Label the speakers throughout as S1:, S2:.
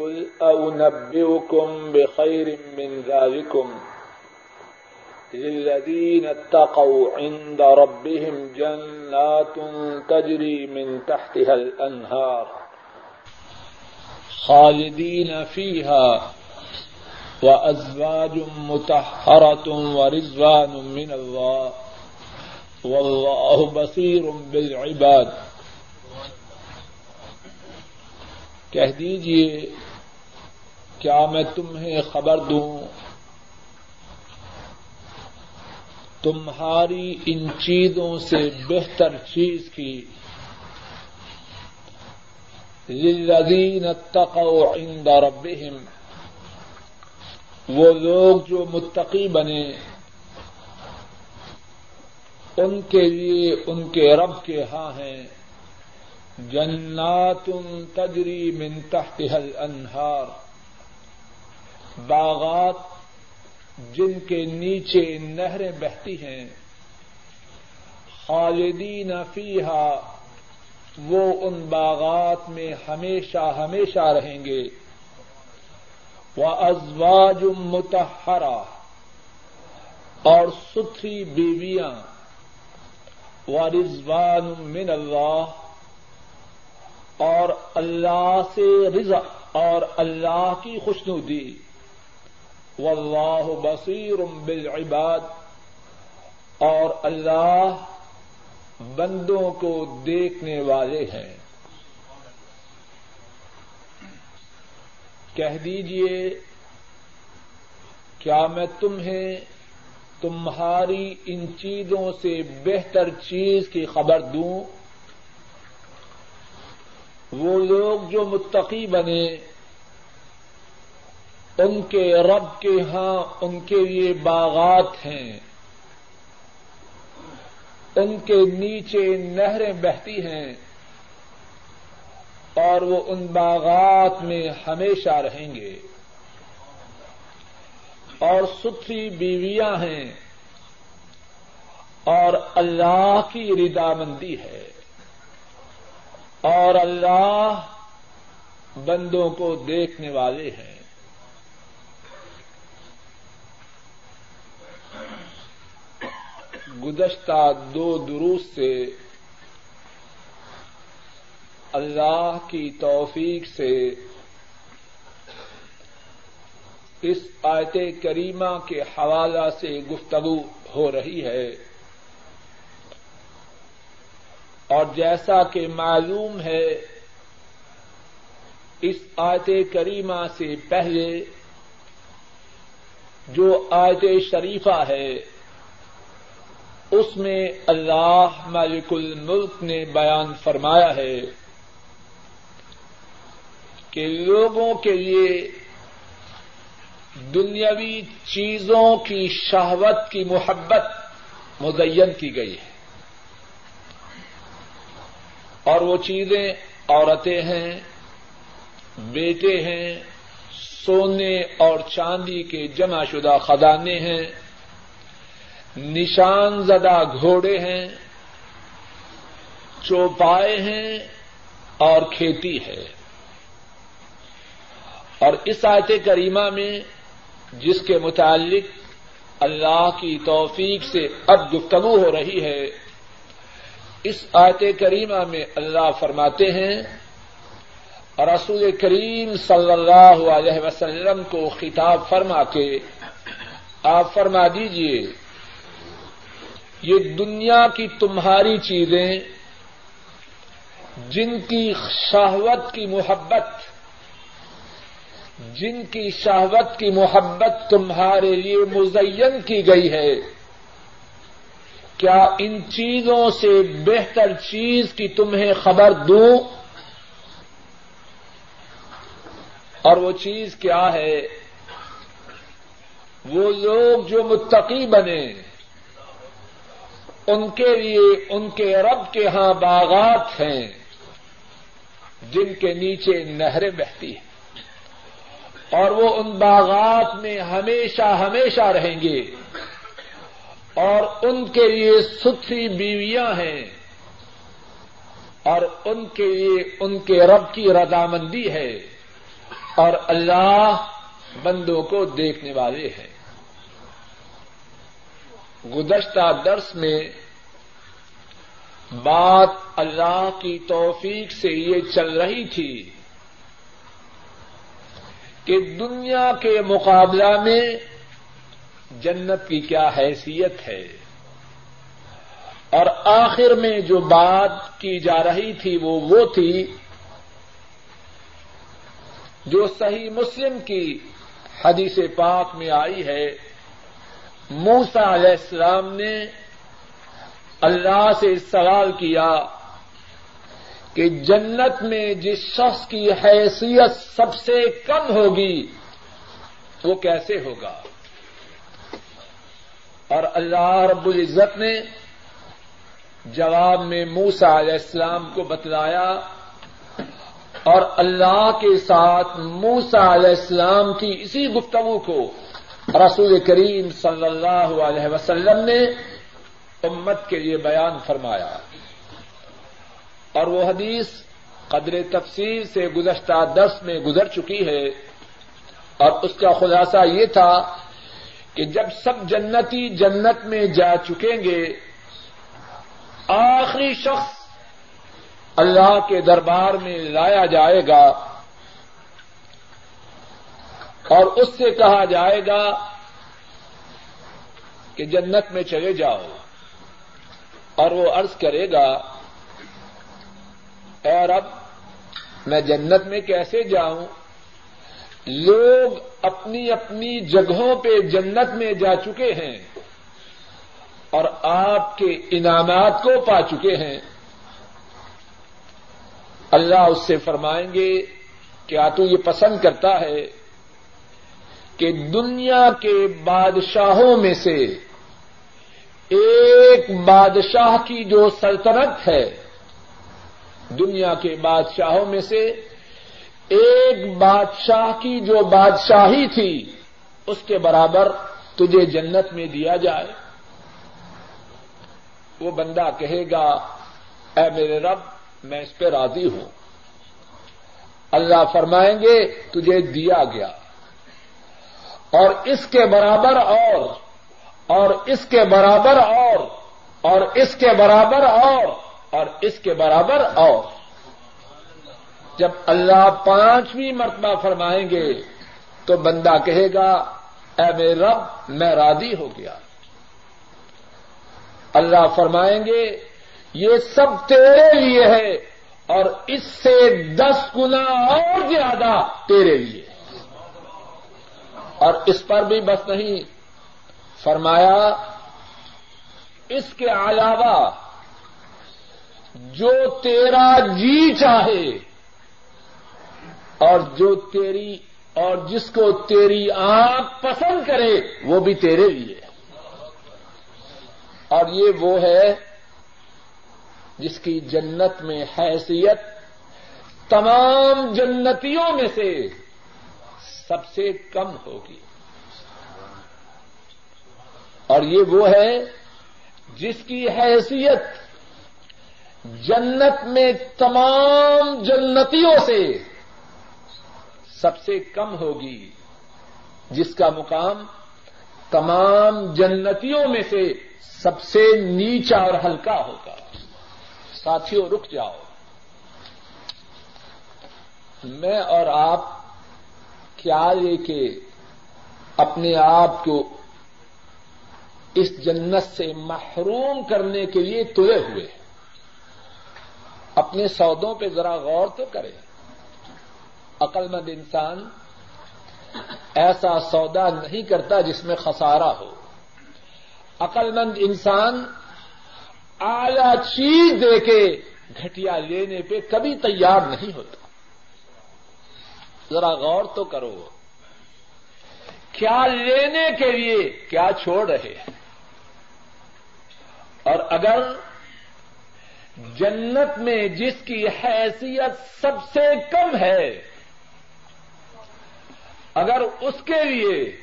S1: قل أنبئكم بخير من ذلكم للذين اتقوا عند ربهم جنات تجري من تحتها الأنهار خالدين فيها وأزواج متحرة ورزوان من الله والله بصير بالعباد کہہ دیجیے کیا میں تمہیں خبر دوں؟ تمہاری ان چیزوں سے بہتر چیز کی۔ للذین اتقوا عند ربهم وہ لوگ جو متقی بنے، ان کے لیے ان کے رب کے ہاں ہیں۔ جنات تجری من تحتها الانہار۔ باغات جن کے نیچے نہریں بہتی ہیں، خالدین فیہا، وہ ان باغات میں ہمیشہ ہمیشہ رہیں گے۔ وہ ازواج متحرہ اور ستھری بیویاں۔ و رضوان من اللہ اور اللہ سے رضا اور اللہ کی خوشنودی۔ واللہ بصیر بالعباد۔ اور اللہ بندوں کو دیکھنے والے ہیں۔ کہہ دیجیے، کیا میں تمہیں تمہاری ان چیزوں سے بہتر چیز کی خبر دوں؟ وہ لوگ جو متقی بنے ان کے رب کے ہاں ان کے لیے باغات ہیں۔ ان کے نیچے نہریں بہتی ہیں۔ اور وہ ان باغات میں ہمیشہ رہیں گے۔ اور ستھری بیویاں ہیں۔ اور اللہ کی ردامندی ہے۔ اور اللہ بندوں کو دیکھنے والے ہیں۔ گزشتہ دو دروس سے اللہ کی توفیق سے اس آیت کریمہ کے حوالہ سے گفتگو ہو رہی ہے۔ اور جیسا کہ معلوم ہے، اس آیت کریمہ سے پہلے جو آیت شریفہ ہے اس میں اللہ مالک الملک نے بیان فرمایا ہے کہ لوگوں کے لیے دنیاوی چیزوں کی شہوت کی محبت مزین کی گئی ہے۔ اور وہ چیزیں عورتیں ہیں، بیٹے ہیں، سونے اور چاندی کے جمع شدہ خزانے ہیں۔ نشان زدہ گھوڑے ہیں، چوپائے ہیں اور کھیتی ہے۔ اور اس آیت کریمہ میں جس کے متعلق اللہ کی توفیق سے اب گفتگو ہو رہی ہے، اس آیت کریمہ میں اللہ فرماتے ہیں، رسول کریم صلی اللہ علیہ وسلم کو خطاب فرما کے آپ فرما دیجیے یہ دنیا کی تمہاری چیزیں، جن کی شہوت کی محبت، جن کی شہوت کی محبت تمہارے لیے مزین کی گئی ہے۔ کیا ان چیزوں سے بہتر چیز کی تمہیں خبر دوں؟ اور وہ چیز کیا ہے؟ وہ لوگ جو متقی بنے۔ ان کے لیے ان کے رب کے ہاں باغات ہیں جن کے نیچے نہریں بہتی ہیں۔ اور وہ ان باغات میں ہمیشہ ہمیشہ رہیں گے۔ اور ان کے لیے ستھری بیویاں ہیں۔ اور ان کے لیے ان کے رب کی رضامندی ہے۔ اور اللہ بندوں کو دیکھنے والے ہیں۔ گزشتہ درس میں بات اللہ کی توفیق سے یہ چل رہی تھی کہ دنیا کے مقابلہ میں جنت کی کیا حیثیت ہے اور آخر میں جو بات کی جا رہی تھی وہ وہ تھی جو صحیح مسلم کی حدیث پاک میں آئی ہے موسا علیہ السلام نے اللہ سے سوال کیا کہ جنت میں جس شخص کی حیثیت سب سے کم ہوگی، وہ کیسے ہوگا؟ اور اللہ رب العزت نے جواب میں موسا علیہ السلام کو بتلایا اور اللہ کے ساتھ موسا علیہ السلام کی اسی گفتگو کو رسول کریم صلی اللہ علیہ وسلم نے امت کے لیے بیان فرمایا اور وہ حدیث قدر تفصیل سے گزشتہ دس میں گزر چکی ہے اور اس کا خلاصہ یہ تھا کہ جب سب جنتی جنت میں جا چکیں گے، آخری شخص اللہ کے دربار میں لایا جائے گا۔ اور اس سے کہا جائے گا کہ جنت میں چلے جاؤ اور وہ عرض کرے گا اور اب میں جنت میں کیسے جاؤں؟ لوگ اپنی اپنی جگہوں پہ جنت میں جا چکے ہیں اور آپ کے انعامات کو پا چکے ہیں۔ اللہ اس سے فرمائیں گے، کیا تو یہ پسند کرتا ہے؟ کہ دنیا کے بادشاہوں میں سے ایک بادشاہ کی جو سلطنت ہے، دنیا کے بادشاہوں میں سے ایک بادشاہ کی جو بادشاہی تھی، اس کے برابر تجھے جنت میں دیا جائے۔ وہ بندہ کہے گا، اے میرے رب، میں اس پہ راضی ہوں۔ اللہ فرمائیں گے، تجھے دیا گیا۔ اور اس کے برابر اور اور اس کے برابر اور اور اس کے برابر اور اور اس کے برابر اور۔ جب اللہ پانچویں مرتبہ فرمائیں گے تو بندہ کہے گا، اے میرے رب، میں راضی ہو گیا۔ اللہ فرمائیں گے، یہ سب تیرے لیے ہے اور اس سے دس گنا اور زیادہ تیرے لیے۔ اور اس پر بھی بس نہیں۔ فرمایا، اس کے علاوہ جو تیرا جی چاہے اور جو تیری اور جس کو تیری آنکھ پسند کرے، وہ بھی تیرے لیے۔ اور یہ وہ ہے جس کی جنت میں حیثیت تمام جنتیوں میں سے سب سے کم ہوگی۔ اور یہ وہ ہے جس کی حیثیت جنت میں تمام جنتیوں سے سب سے کم ہوگی، جس کا مقام تمام جنتیوں میں سے سب سے نیچا اور ہلکا ہوگا۔ ساتھیوں، رک جاؤ۔ میں اور آپ کیا لے کے اپنے آپ کو اس جنت سے محروم کرنے کے لیے تلے ہوئے اپنے سودوں پہ ذرا غور تو کرے عقل مند انسان ایسا سودا نہیں کرتا جس میں خسارہ ہو۔ عقل مند انسان اعلی چیز دے کے گھٹیا لینے پہ کبھی تیار نہیں ہوتا۔ ذرا غور تو کرو۔ کیا لینے کے لیے کیا چھوڑ رہے ہیں؟ اور اگر جنت میں جس کی حیثیت سب سے کم ہے، اگر اس کے لیے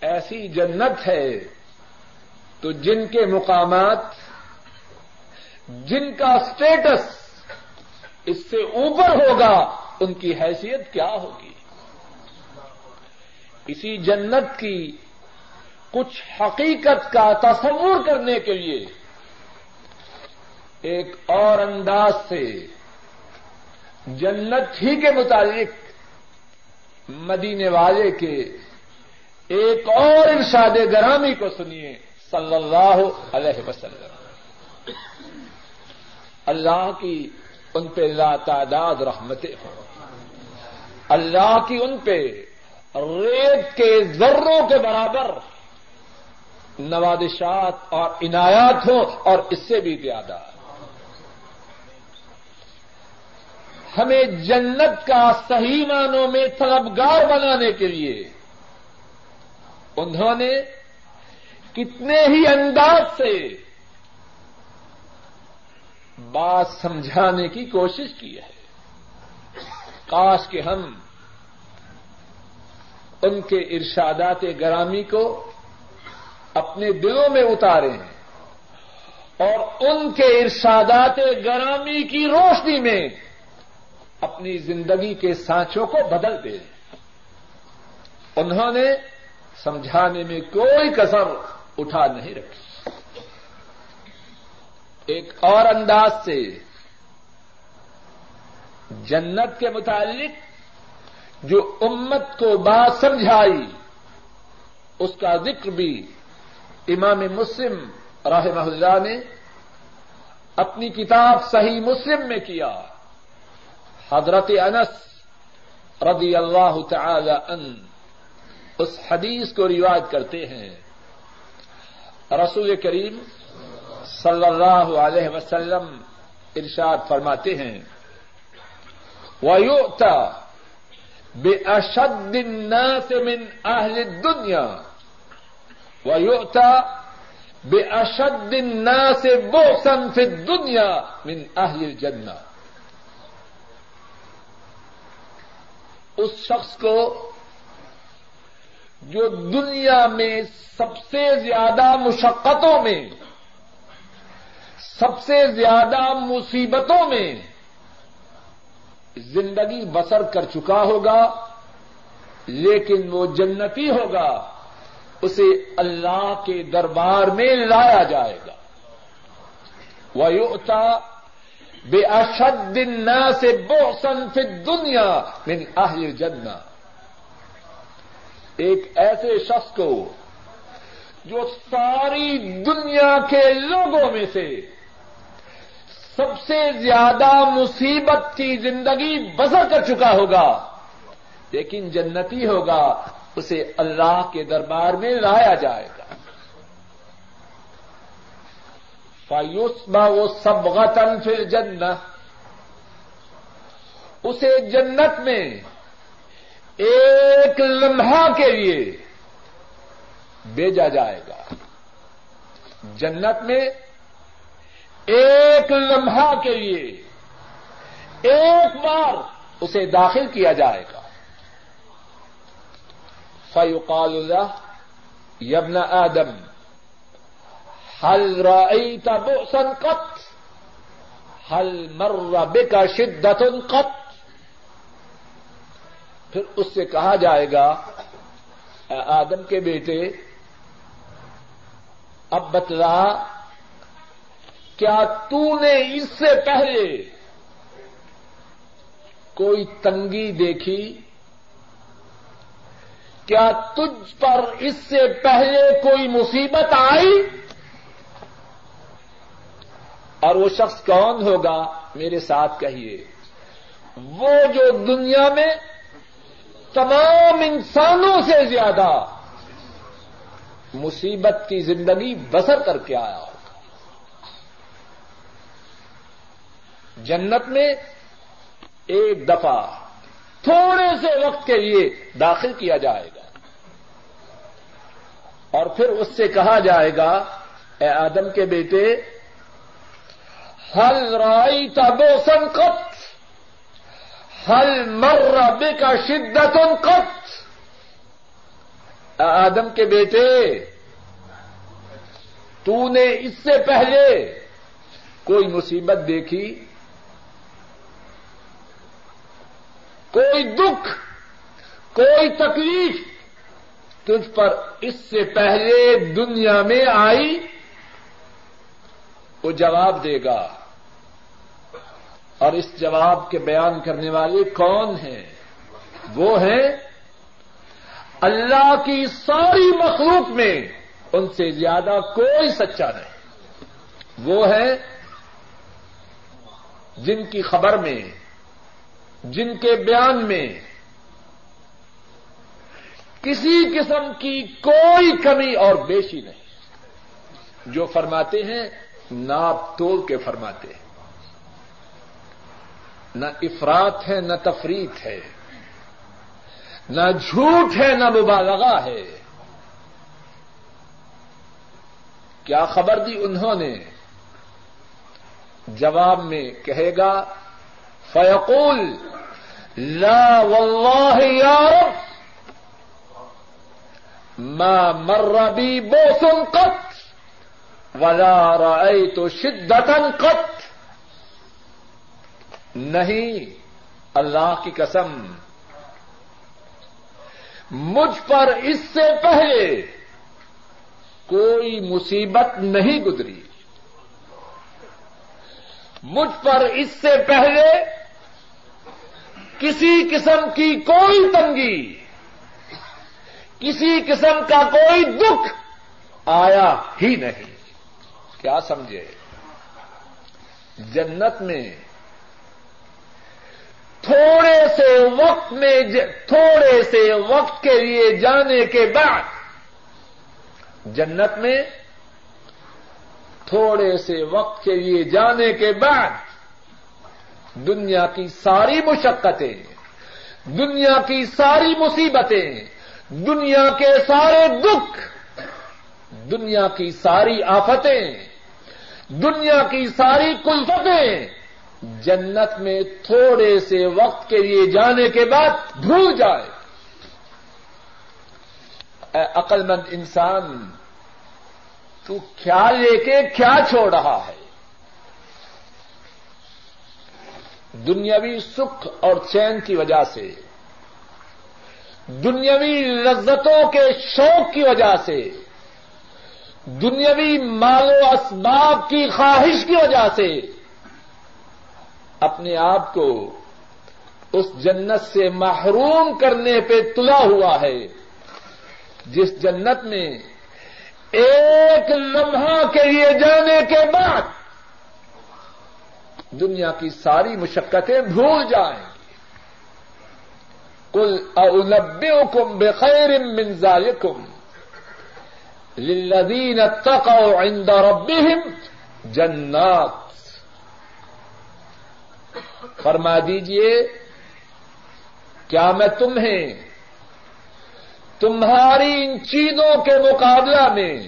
S1: ایسی جنت ہے، تو جن کے مقامات، جن کا اسٹیٹس اس سے اوپر ہوگا ان کی حیثیت کیا ہوگی؟ اسی جنت کی کچھ حقیقت کا تصور کرنے کے لیے ایک اور انداز سے جنت ہی کے متعلق مدینے والے کے ایک اور ارشاد گرامی کو سنیے، صلی اللہ علیہ وسلم۔ اللہ کی ان پہ لا تعداد رحمتیں ہوں۔ اللہ کی ان پہ ریت کے ذروں کے برابر نوادشات اور عنایات ہوں اور اس سے بھی زیادہ۔ ہمیں جنت کا صحیح معنوں میں طلبگار بنانے کے لیے انہوں نے کتنے ہی انداز سے بات سمجھانے کی کوشش کی ہے۔ کاش کہ ہم ان کے ارشادات گرامی کو اپنے دلوں میں اتاریں اور ان کے ارشادات گرامی کی روشنی میں اپنی زندگی کے سانچوں کو بدل دے انہوں نے سمجھانے میں کوئی کسر اٹھا نہیں رکھی۔ ایک اور انداز سے جنت کے متعلق جو امت کو بات سمجھائی، اس کا ذکر بھی امام مسلم رحمہ اللہ نے اپنی کتاب صحیح مسلم میں کیا۔ حضرت انس رضی اللہ تعالی ان اس حدیث کو روایت کرتے ہیں۔ رسول کریم صلی اللہ علیہ وسلم ارشاد فرماتے ہیں وَيُؤْتَى بِأَشَدِّ النَّاسِ مِنْ أَهْلِ الدُّنْيَا وَيُؤْتَى بِأَشَدِّ النَّاسِ بُؤْسًا فِي الدُّنْيَا مِنْ أَهْلِ الْجَنَّةِ اس شخص کو جو دنیا میں سب سے زیادہ مشقتوں میں، سب سے زیادہ مصیبتوں میں زندگی بسر کر چکا ہوگا، لیکن وہ جنتی ہوگا، اسے اللہ کے دربار میں لایا جائے گا۔ ویوتا بے اشد دن سے بو فی دنیا من اہل جنہ ایک ایسے شخص کو جو ساری دنیا کے لوگوں میں سے سب سے زیادہ مصیبت کی زندگی بسر کر چکا ہوگا۔ لیکن جنتی ہوگا، اسے اللہ کے دربار میں لایا جائے گا۔ فایوسما وہ سب غتن پھر اسے جنت میں ایک لمحہ کے لیے بھیجا جائے گا۔ جنت میں ایک لمحہ کے لیے ایک بار اسے داخل کیا جائے گا۔ فیوقال اللہ یبن آدم حل رأيت بؤسا قط؟ حل مر بك شدت قط؟ پھر اس سے کہا جائے گا، اے آدم کے بیٹے، اب بتلا کیا تو نے اس سے پہلے کوئی تنگی دیکھی؟ کیا تجھ پر اس سے پہلے کوئی مصیبت آئی؟ اور وہ شخص کون ہوگا میرے ساتھ کہیے، وہ جو دنیا میں تمام انسانوں سے زیادہ مصیبت کی زندگی بسر کر کے آیا ہوگا جنت میں ایک دفعہ تھوڑے سے وقت کے لیے داخل کیا جائے گا۔ اور پھر اس سے کہا جائے گا، اے آدم کے بیٹے، ہل رائی تبو سنکت ہل مر کا شدت کت آدم کے بیٹے، تو نے اس سے پہلے کوئی مصیبت دیکھی؟ کوئی دکھ، کوئی تکلیف تجھ پر اس سے پہلے دنیا میں آئی، وہ جواب دے گا۔ اور اس جواب کے بیان کرنے والے کون ہیں؟ وہ ہیں اللہ کی ساری مخلوق میں ان سے زیادہ کوئی سچا نہیں۔ وہ ہے جن کی خبر میں جن کے بیان میں کسی قسم کی کوئی کمی اور بیشی نہیں۔ جو فرماتے ہیں، ناپ توڑ کے فرماتے ہیں۔ نہ افراد ہے، نہ تفریح ہے۔ نہ جھوٹ ہے، نہ مبالغہ ہے۔ کیا خبر دی انہوں نے؟ جواب میں کہے گا فیقول لا واللہ یا رب، ما مر بی بوسن قط، ولا رأيت شدتا قط. نہیں، اللہ کی قسم، مجھ پر اس سے پہلے کوئی مصیبت نہیں گزری۔ مجھ پر اس سے پہلے کسی قسم کی کوئی تنگی، کسی قسم کا کوئی دکھ آیا ہی نہیں۔ کیا سمجھے؟ جنت میں تھوڑے سے وقت میں تھوڑے سے وقت کے لیے جانے کے بعد جنت میں تھوڑے سے وقت کے لیے جانے کے بعد دنیا کی ساری مشقتیں، دنیا کی ساری مصیبتیں، دنیا کے سارے دکھ، دنیا کی ساری آفتیں، دنیا کی ساری کلفتیں جنت میں تھوڑے سے وقت کے لیے جانے کے بعد بھول جائے۔ اے عقل مند انسان، تو کیا لے کے کیا چھوڑ رہا ہے؟ دنیاوی سکھ اور چین کی وجہ سے، دنیاوی لذتوں کے شوق کی وجہ سے، دنیاوی مال و اسباب کی خواہش کی وجہ سے اپنے آپ کو اس جنت سے محروم کرنے پہ تلا ہوا ہے، جس جنت میں ایک لمحہ کے لیے جانے کے بعد دنیا کی ساری مشقتیں بھول جائیں۔ کل اولبئکم بخیر من ذالکم للذین اتقوا عند ربهم جنات۔ فرما دیجیے، کیا میں تمہیں، تمہاری ان چیزوں کے مقابلہ میں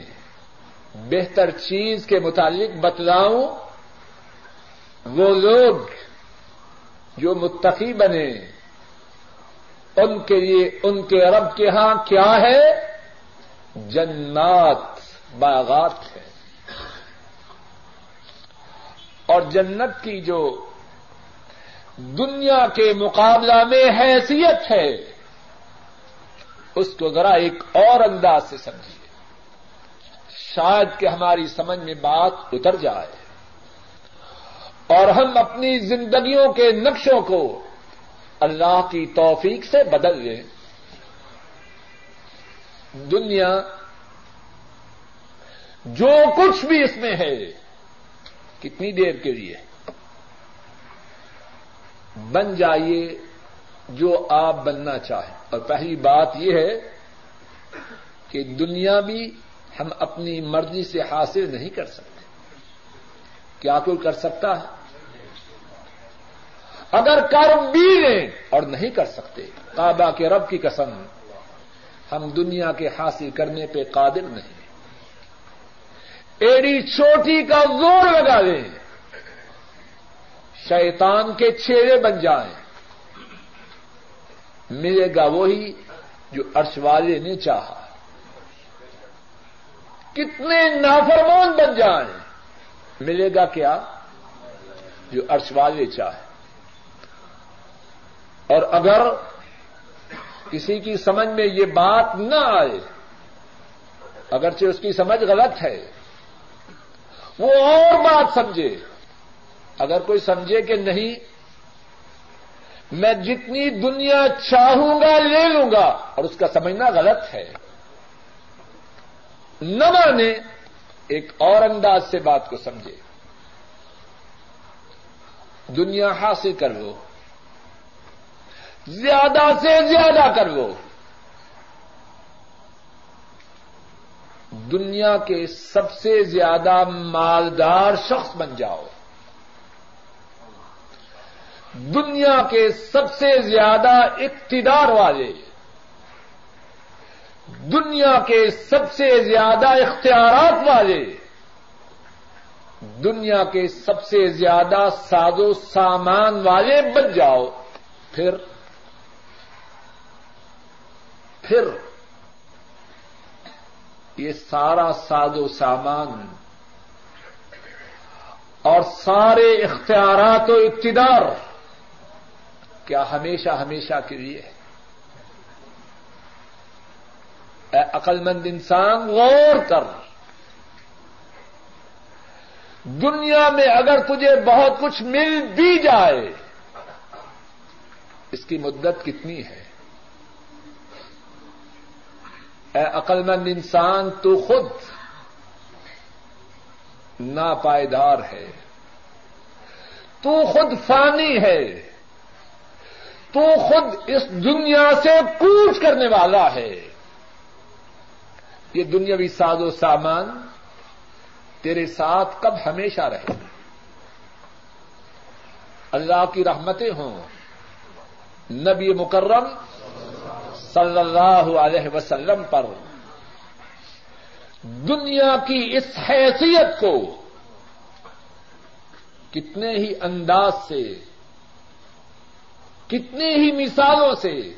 S1: بہتر چیز کے متعلق بتلاؤں؟ وہ لوگ جو متقی بنے، ان کے لیے، ان کے رب کے ہاں کیا ہے؟ جنات، باغات ہے اور جنت کی جو دنیا کے مقابلہ میں حیثیت ہے، اس کو ذرا ایک اور انداز سے سمجھیے۔ شاید کہ ہماری سمجھ میں بات اتر جائے۔ اور ہم اپنی زندگیوں کے نقشوں کو اللہ کی توفیق سے بدل لیں۔ دنیا جو کچھ بھی اس میں ہے، کتنی دیر کے لیے؟ بن جائیے جو آپ بننا چاہیں۔ اور پہلی بات یہ ہے کہ دنیا بھی ہم اپنی مرضی سے حاصل نہیں کر سکتے۔ کیا کوئی کر سکتا ہے؟ اگر کر بھی لیں اور نہیں کر سکتے، کعبہ کے رب کی قسم، ہم دنیا کے حاصل کرنے پہ قادر نہیں۔ ایڑی چوٹی کا زور لگا لیں شیطان کے چھیڑے بن جائیں۔ ملے گا وہی جو عرش والے نے چاہا۔ کتنے نافرمان بن جائیں۔ ملے گا کیا؟ جو عرش والے چاہے۔ اور اگر کسی کی سمجھ میں یہ بات نہ آئے، اگرچہ اس کی سمجھ غلط ہے، وہ اور بات سمجھے۔ اگر کوئی سمجھے کہ نہیں، میں جتنی دنیا چاہوں گا لے لوں گا، اور اس کا سمجھنا غلط ہے۔ نہ مانے، ایک اور انداز سے بات کو سمجھے۔ دنیا حاصل کر لو۔ زیادہ سے زیادہ کر لو دنیا کے سب سے زیادہ مالدار شخص بن جاؤ۔ دنیا کے سب سے زیادہ اقتدار والے۔ دنیا کے سب سے زیادہ اختیارات والے۔ دنیا کے سب سے زیادہ ساز و سامان والے بن جاؤ۔ پھر پھر یہ سارا ساز و سامان اور سارے اختیارات و اقتدار کیا ہمیشہ ہمیشہ کے لیے اے عقل مند انسان، غور کر۔ دنیا میں اگر تجھے بہت کچھ مل بھی جائے، اس کی مدت کتنی ہے؟ اے عقل مند انسان، تو خود ناپائیدار ہے۔ تو خود فانی ہے۔ تو خود اس دنیا سے کوچ کرنے والا ہے۔ یہ دنیاوی ساز و سامان تیرے ساتھ کب ہمیشہ رہے۔ اللہ کی رحمتیں ہوں۔ نبی مکرم صلی اللہ علیہ وسلم پر۔ دنیا کی اس حیثیت کو کتنے ہی انداز سے کتنی ہی مثالوں سے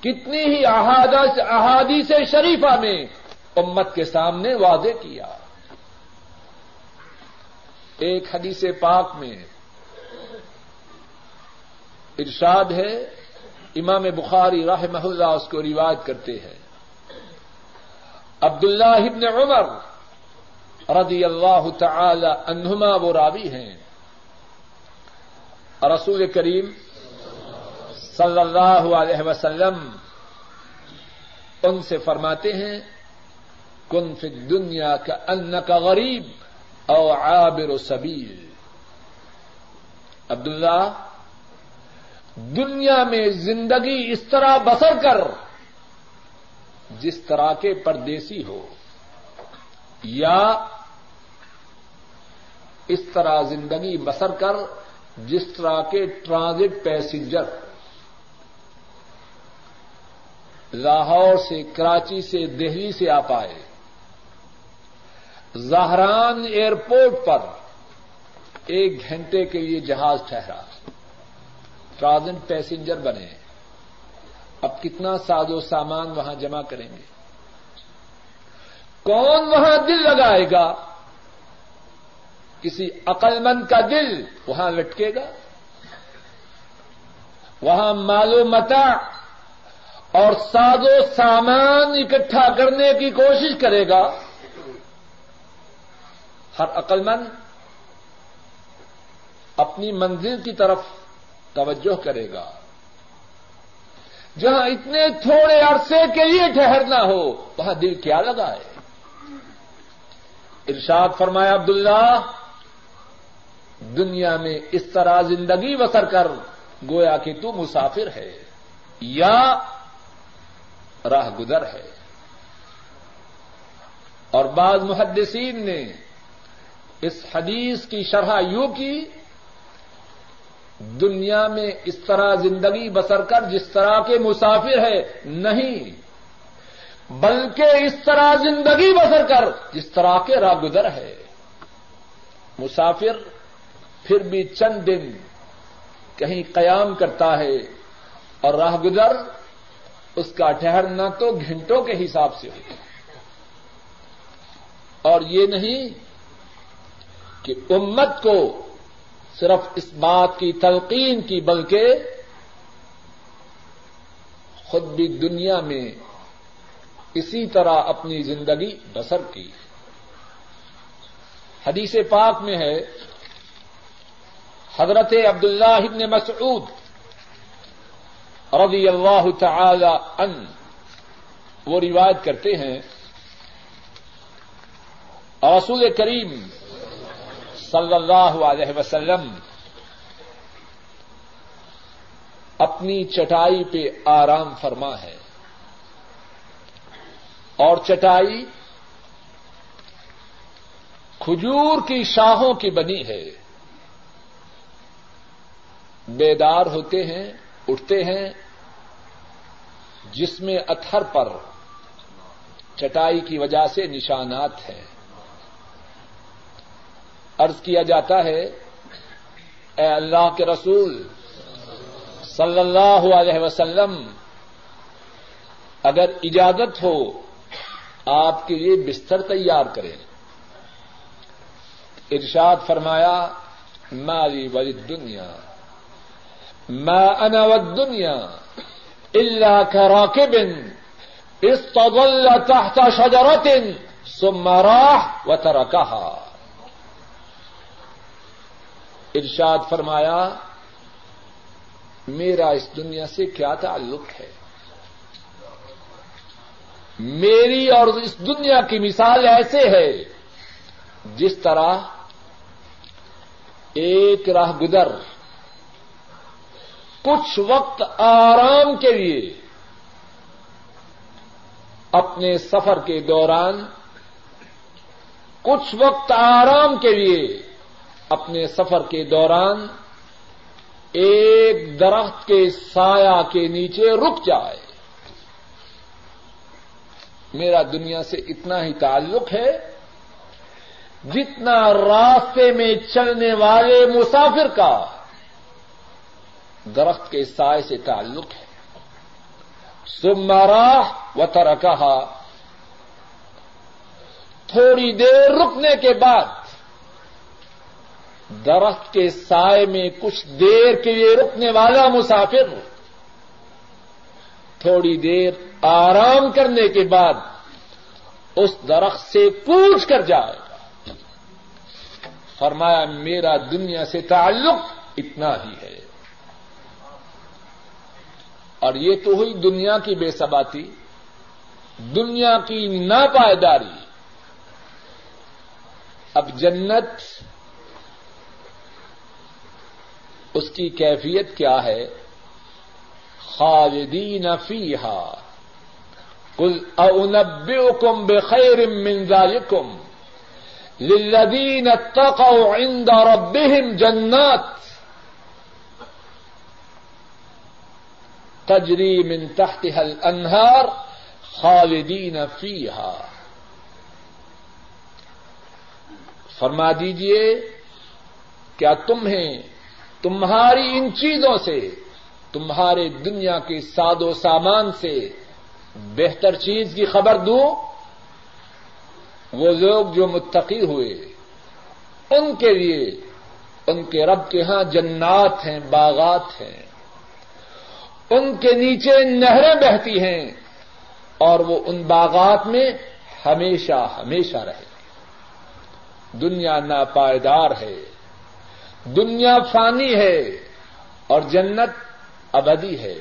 S1: کتنی ہی احادیث شریفہ میں امت کے سامنے واضح کیا۔ ایک حدیث پاک میں ارشاد ہے امام بخاری راہ اللہ اس کو روایت کرتے ہیں۔ عبد اللہ ابن عمر رضی اللہ تعالی عنہما وہ راوی ہیں۔ رسول کریم صلی اللہ علیہ وسلم ان سے فرماتے ہیں، کن فی دنیا کا ان کا غریب او عابر و سبیل۔ عبداللہ دنیا میں زندگی اس طرح بسر کر جس طرح کے پردیسی ہو یا اس طرح زندگی بسر کر جس طرح کے ٹرانزٹ پیسنجر لاہور سے، کراچی سے، دہلی سے آ پائے۔ زہران ایئرپورٹ پر ایک گھنٹے کے لیے جہاز ٹھہرا۔ ٹرانزٹ پیسنجر بنے۔ اب کتنا ساز و سامان وہاں جمع کریں گے۔ کون وہاں دل لگائے گا؟ کسی عقل مند کا دل وہاں لٹکے گا؟ وہاں مالو متا اور ساز و سامان اکٹھا کرنے کی کوشش کرے گا۔ ہر عقل مند اپنی منزل کی طرف توجہ کرے گا۔ جہاں اتنے تھوڑے عرصے کے لیے ٹھہرنا ہو، وہاں دل کیا لگا ہے ارشاد فرمایا عبداللہ، دنیا میں اس طرح زندگی بسر کر، گویا کہ تو مسافر ہے یا راہ گزر ہے۔ اور بعض محدثین نے اس حدیث کی شرح یوں کی دنیا میں اس طرح زندگی بسر کر جس طرح کے مسافر ہے نہیں۔ بلکہ اس طرح زندگی بسر کر جس طرح کے راگزر ہے مسافر پھر بھی چند دن کہیں قیام کرتا ہے اور راہ گزر اس کا ٹھہرنا تو گھنٹوں کے حساب سے ہوتا اور یہ نہیں کہ امت کو صرف اس بات کی تلقین کی، بلکہ خود بھی دنیا میں اسی طرح اپنی زندگی بسر کی۔ حدیث پاک میں ہے، حضرت عبداللہ ابن مسعود رضی اللہ تعالی ان وہ روایت کرتے ہیں، رسول کریم صلی اللہ علیہ وسلم اپنی چٹائی پہ آرام فرما ہے۔ اور چٹائی کھجور کی شاہوں کی بنی ہے۔ بیدار ہوتے ہیں، اٹھتے ہیں، جس میں اتھر پر چٹائی کی وجہ سے نشانات ہیں۔ ارض کیا جاتا ہے، اے اللہ کے رسول صلی اللہ علیہ وسلم، اگر اجازت ہو، آپ کے لیے بستر تیار کریں۔ ارشاد فرمایا مالی ولی دنیا میں انوت دنیا اللہ کا راکب اس تحت شجرت ثم راح وترکها ارشاد فرمایا، میرا اس دنیا سے کیا تعلق ہے؟ میری اور اس دنیا کی مثال ایسے ہے، جس طرح ایک راہ گدر کچھ وقت آرام کے لیے اپنے سفر کے دوران، کچھ وقت آرام کے لیے اپنے سفر کے دوران ایک درخت کے سایہ کے نیچے رک جائے۔ میرا دنیا سے اتنا ہی تعلق ہے، جتنا راستے میں چلنے والے مسافر کا درخت کے سائے سے تعلق ہے۔ سمارا و ترکا تھوڑی دیر رکنے کے بعد درخت کے سائے میں کچھ دیر کے لیے رکنے والا مسافر تھوڑی دیر آرام کرنے کے بعد اس درخت سے پوچھ کر جائے گا۔ فرمایا، میرا دنیا سے تعلق اتنا ہی ہے۔ اور یہ تو ہوئی دنیا کی بے ثباتی، دنیا کی ناپائیداری۔ اب جنت اس کی کیفیت کیا ہے؟ خالدین فیحا کل اونبئکم بخیر من ذالکم للذین اتقوا عند ربهم جنات۔ تجری من تحتها الانہار خالدین فیحا فرما دیجیے، کیا تمہیں تمہاری ان چیزوں سے، تمہارے دنیا کے ساد و سامان سے بہتر چیز کی خبر دوں۔ وہ لوگ جو متقی ہوئے، ان کے لیے ان کے رب کے ہاں جنات ہیں، باغات ہیں۔ ان کے نیچے نہریں بہتی ہیں اور وہ ان باغات میں ہمیشہ ہمیشہ رہے۔ دنیا ناپائیدار ہے۔ دنیا فانی ہے اور جنت ابدی ہے۔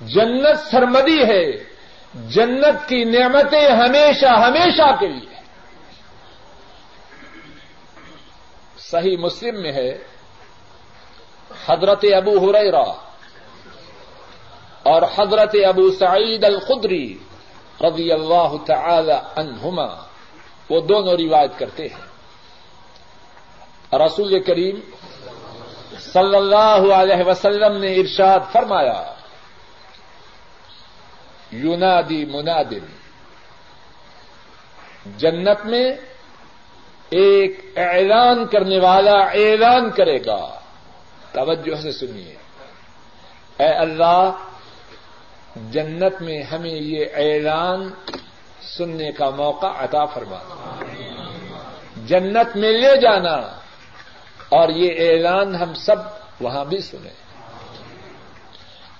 S1: جنت سرمدی ہے۔ جنت کی نعمتیں ہمیشہ ہمیشہ کے لیے۔ صحیح مسلم میں ہے، حضرت ابو ہریرا اور حضرت ابو سعید الخدری رضی اللہ تعالی عنہما وہ دونوں روایت کرتے ہیں۔ رسول کریم صلی اللہ علیہ وسلم نے ارشاد فرمایا، یونادی منادن، جنت میں ایک اعلان کرنے والا اعلان کرے گا۔ توجہ سے سنیے۔ اے اللہ، جنت میں ہمیں یہ اعلان سننے کا موقع عطا فرما۔ جنت میں لے جانا۔ اور یہ اعلان ہم سب وہاں بھی سنیں۔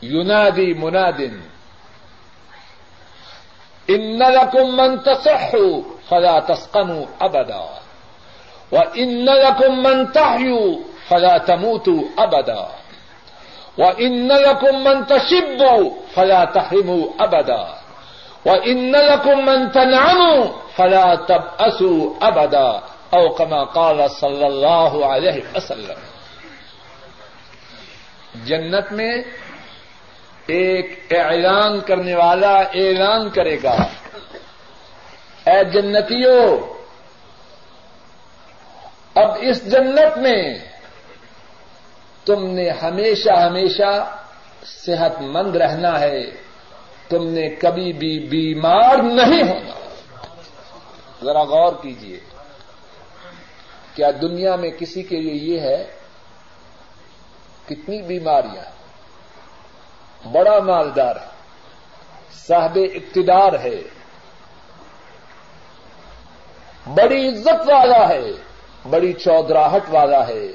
S1: ينادي مناد ان لكم من تصحوا فلا تسقموا ابدا وان لكم من تحيوا فلا تموتوا ابدا وان لكم من تشبوا فلا تحرموا ابدا وان لكم من تنعموا فلا تبأسوا ابدا۔ او كما قال صلی اللہ علیہ وسلم۔ جنت میں ایک اعلان کرنے والا اعلان کرے گا۔ اے جنتیوں اب اس جنت میں تم نے ہمیشہ ہمیشہ صحت مند رہنا ہے۔ تم نے کبھی بھی بیمار نہیں ہونا۔ ذرا غور کیجیے کیا دنیا میں کسی کے لیے یہ ہے کتنی بیماریاں؟ بڑا مالدار ہے، صاحب اقتدار ہے، بڑی عزت والا ہے، بڑی چودراہٹ والا ہے،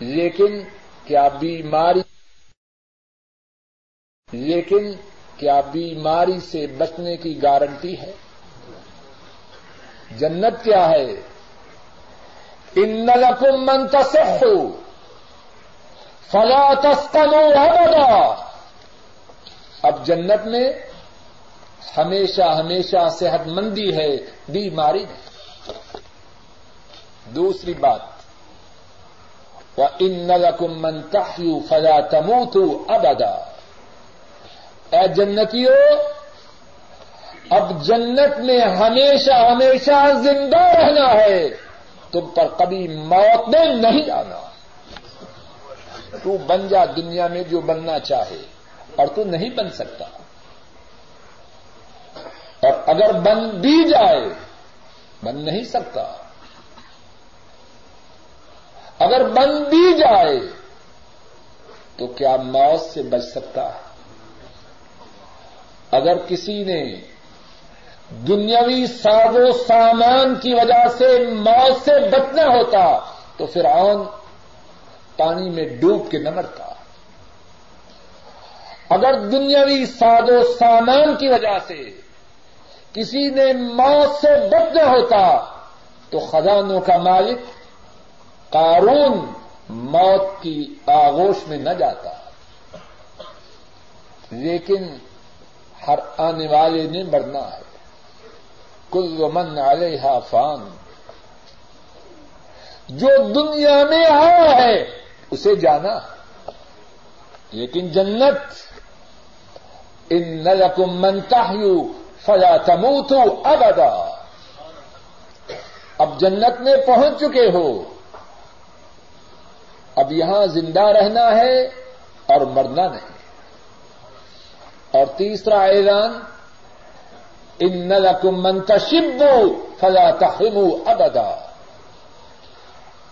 S1: لیکن کیا بیماری، لیکن کیا بیماری سے بچنے کی گارنٹی ہے؟ جنت کیا ہے؟ ان لکم من تصحو فلا تسکنوا ابدا اب جنت میں ہمیشہ ہمیشہ صحت مندی ہے، بیماری نہیں۔ دوسری بات وہ ان نلکم منتحو فلا تموت ابدا اے جنتیوں، اب جنت میں ہمیشہ ہمیشہ زندہ رہنا ہے۔ تم پر کبھی موت میں نہیں آنا۔ تو بن جا دنیا میں جو بننا چاہے، اور تو نہیں بن سکتا۔ اور اگر بن بھی جائے، بن نہیں سکتا۔ اگر بن بھی جائے، تو کیا موت سے بچ سکتا ہے؟ اگر کسی نے دنیاوی ساز و سامان کی وجہ سے موت سے بچنا ہوتا تو پھر پانی میں ڈوب کے نہ مرتا۔ اگر دنیاوی ساد و سامان کی وجہ سے کسی نے موت سے بچنا ہوتا تو خزانوں کا مالک قارون موت کی آغوش میں نہ جاتا۔ لیکن ہر آنے والے نے مرنا ہے۔ کل من علیہ فان۔ جو دنیا میں آیا ہے، اسے جانا۔ لیکن جنت، ان نلکم منتاحیو فلا تموتو ابدا۔ اب جنت میں پہنچ چکے ہو۔ اب یہاں زندہ رہنا ہے اور مرنا نہیں۔ اور تیسرا اعلان ان نلکم منتشبو فلا تحرمو ابدا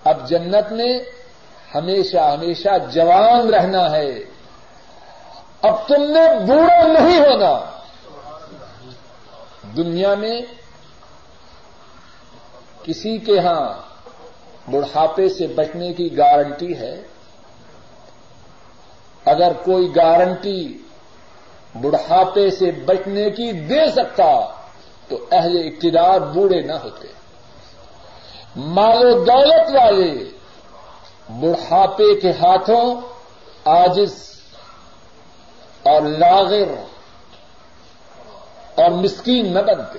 S1: اب جنت میں ہمیشہ ہمیشہ جوان رہنا ہے۔ اب تم نے بوڑھا نہیں ہونا۔ دنیا میں کسی کے ہاں بڑھاپے سے بچنے کی گارنٹی ہے۔ اگر کوئی گارنٹی بڑھاپے سے بچنے کی دے سکتا تو اہل اقتدار بوڑھے نہ ہوتے۔ مال و دولت والے بڑھاپے کے ہاتھوں آجز اور لاغر اور مسکین نہ بنتے۔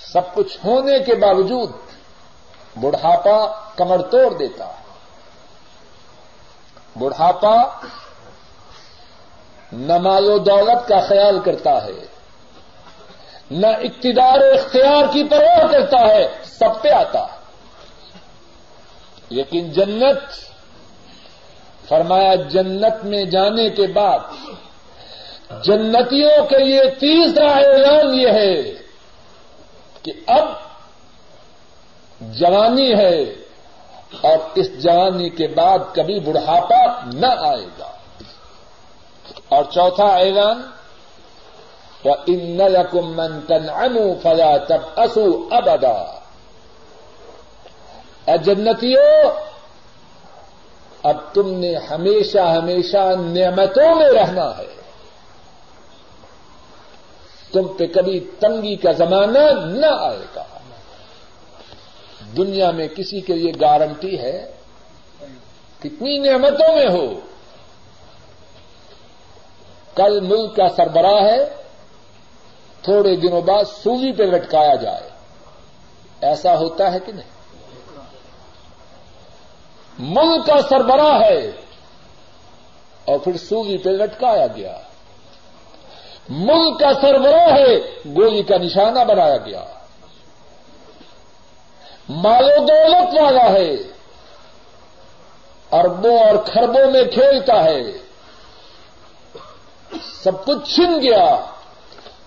S1: سب کچھ ہونے کے باوجود بڑھاپا کمر توڑ دیتا۔ بڑھاپا نہ مال و دولت کا خیال کرتا ہے، نہ اقتدار و اختیار کی پرواہ کرتا ہے، سب پہ آتا ہے۔ لیکن جنت، فرمایا جنت میں جانے کے بعد، جنتیوں کے لیے تیسرا اعلان یہ ہے کہ اب جوانی ہے اور اس جوانی کے بعد کبھی بڑھاپا نہ آئے گا۔ اور چوتھا اعلان ان نلکم من تن فلا تب اسو ابدا. اے جنتیوں اب تم نے ہمیشہ ہمیشہ نعمتوں میں رہنا ہے۔ تم پہ کبھی تنگی کا زمانہ نہ آئے گا۔ دنیا میں کسی کے لیے گارنٹی ہے کتنی نعمتوں میں ہو۔ کل ملک کا سربراہ ہے، تھوڑے دنوں بعد سوئی پہ لٹکایا جائے۔ ایسا ہوتا ہے کہ نہیں؟ ملک کا سربراہ ہے اور پھر سوئی پہ لٹکایا گیا۔ ملک کا سربراہ ہے، گولی کا نشانہ بنایا گیا۔ مال و دولت والا ہے، اربوں اور خربوں میں کھیلتا ہے۔ سب کچھ چھن گیا۔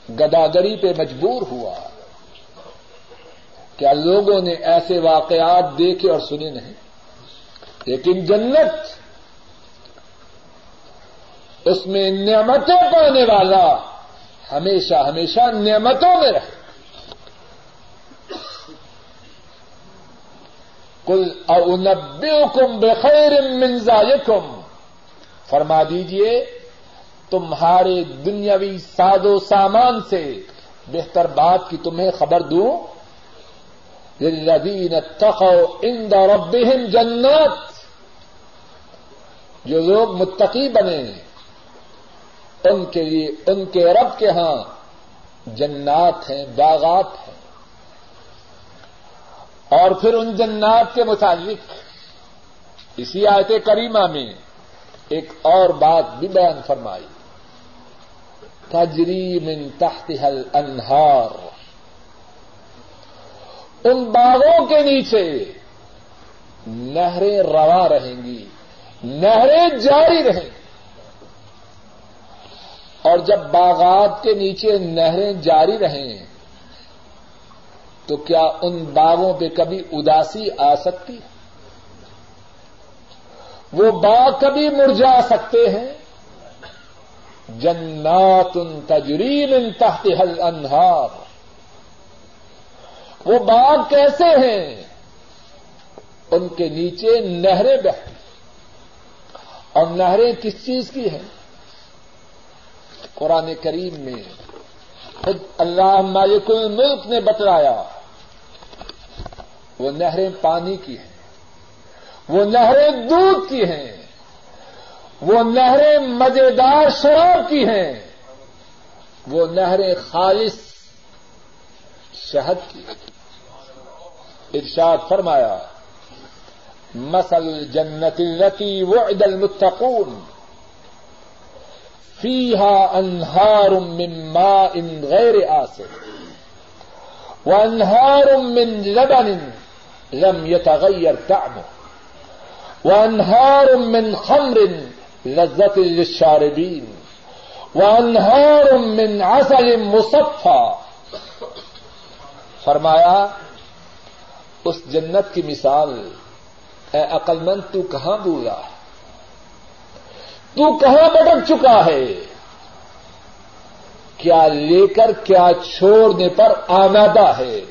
S1: گداگری پہ مجبور ہوا کیا لوگوں نے ایسے واقعات دیکھے اور سنے نہیں۔ لیکن جنت اس میں نعمتیں پانے والا ہمیشہ ہمیشہ نعمتوں میں رہے۔ کل اونبے بخیر منزا یکم فرما دیجیے تمہارے دنیاوی ساد و سامان سے بہتر بات کی تمہیں خبر دوں۔ للذین اتقوا عند ربهم جنات۔ جو لوگ متقی بنے، ان کے لیے، ان کے رب کے ہاں جنات ہیں، باغات ہیں۔ اور پھر ان جنات کے متعلق اسی آیت کریمہ میں ایک اور بات بھی بیان فرمائی۔ تجری من تحتها الانہار۔ ان باغوں کے نیچے نہریں روا رہیں گی، نہریں جاری رہیں گی۔ اور جب باغات کے نیچے نہریں جاری رہیں، تو کیا ان باغوں پہ کبھی اداسی آ سکتی؟ وہ باغ کبھی مرجا سکتے ہیں؟ جنات تجرین تحت حل انہار وہ باغ کیسے ہیں؟ ان کے نیچے نہریں بہ اور نہریں کس چیز کی ہیں؟ قرآن کریم میں خود اللہ مالک الملک نے بتلایا، وہ نہریں پانی کی ہیں، وہ نہریں دودھ کی ہیں۔ وہ نہریں مزیدار شراب کی ہیں۔ وہ نہریں خالص شہد کی ارشاد فرمایا مسل جنت التی وعد المتقون۔ فيها انہار من ماء غير آسن وانهار من لبن لم يتغير طعمه۔ وانهار من خمر لذت للشاربین وانہار من عسل مصفا فرمایا، اس جنت کی مثال، اے عقل مند، تو کہاں بولا تو کہاں بٹک چکا ہے؟ کیا لے کر کیا چھوڑنے پر آمادہ ہے؟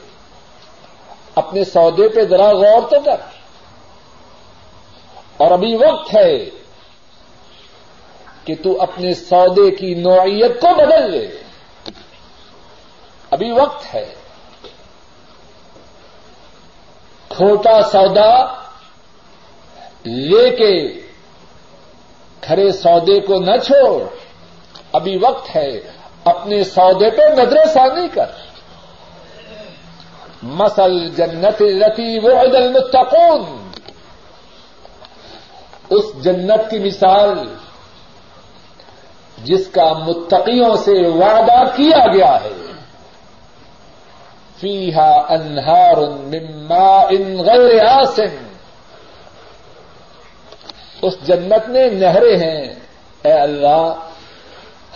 S1: اپنے سودے پہ ذرا غور تو کر۔ اور ابھی وقت ہے کہ تو اپنے سودے کی نوعیت کو بدل لے۔ ابھی وقت ہے۔ کھوٹا سودا لے کے کھڑے سودے کو نہ چھوڑ۔ ابھی وقت ہے۔ اپنے سودے پہ نظر ثانی کر۔ مسل جنت رتی وہ المتقون۔ اس جنت کی مثال جس کا متقیوں سے وعدہ کیا گیا ہے۔ فیحا انہار مما ان غیر آسن اس جنت میں نہریں ہیں۔ اے اللہ،